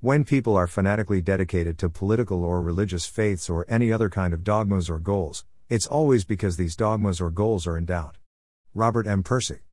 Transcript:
When people are fanatically dedicated to political or religious faiths or any other kind of dogmas or goals, it's always because these dogmas or goals are in doubt. Robert M. Pirsig.